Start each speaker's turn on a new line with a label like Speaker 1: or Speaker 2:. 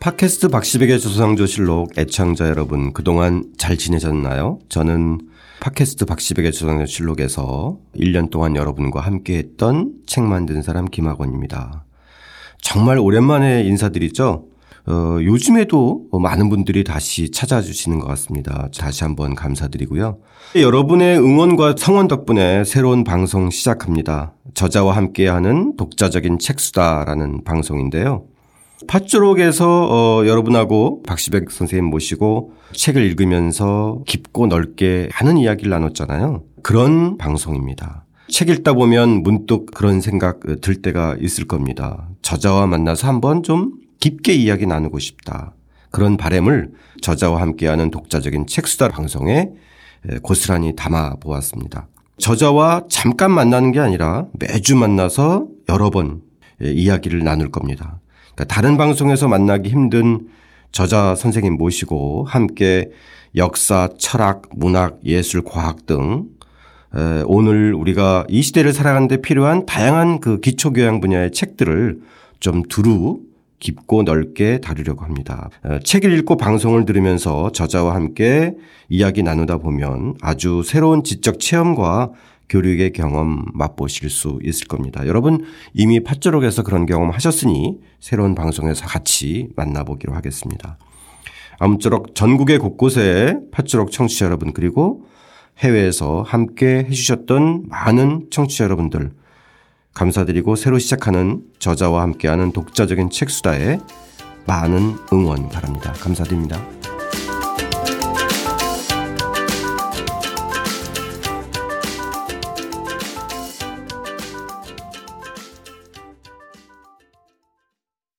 Speaker 1: 팟캐스트 박시백의 조상조실록 애청자 여러분 그동안 잘 지내셨나요? 저는 팟캐스트 박시백의 조상조실록에서 1년 동안 여러분과 함께했던 책 만든 사람 김학원입니다. 정말 오랜만에 인사드리죠. 어, 요즘에도 많은 분들이 다시 찾아주시는 것 같습니다. 다시 한번 감사드리고요. 여러분의 응원과 성원 덕분에 새로운 방송 시작합니다. 저자와 함께하는 독자적인 책수다라는 방송인데요. 팥주록에서 어, 여러분하고 박시백 선생님 모시고 책을 읽으면서 깊고 넓게 하는 이야기를 나눴잖아요. 그런 방송입니다. 책 읽다 보면 문득 그런 생각 들 때가 있을 겁니다. 저자와 만나서 한번 좀 깊게 이야기 나누고 싶다. 그런 바램을 저자와 함께하는 독자적인 책수다 방송에 고스란히 담아 보았습니다. 저자와 잠깐 만나는 게 아니라 매주 만나서 여러 번 이야기를 나눌 겁니다. 그러니까 다른 방송에서 만나기 힘든 저자 선생님 모시고 함께 역사, 철학, 문학, 예술, 과학 등 오늘 우리가 이 시대를 살아가는데 필요한 다양한 그 기초교양 분야의 책들을 좀 두루 깊고 넓게 다루려고 합니다. 책을 읽고 방송을 들으면서 저자와 함께 이야기 나누다 보면 아주 새로운 지적 체험과 교육의 경험 맛보실 수 있을 겁니다. 여러분 이미 팥조록에서 그런 경험 하셨으니 새로운 방송에서 같이 만나보기로 하겠습니다. 아무쪼록 전국의 곳곳에 팥조록 청취자 여러분 그리고 해외에서 함께 해주셨던 많은 청취자 여러분들 감사드리고 새로 시작하는 저자와 함께하는 독자적인 책수다에 많은 응원 바랍니다. 감사드립니다.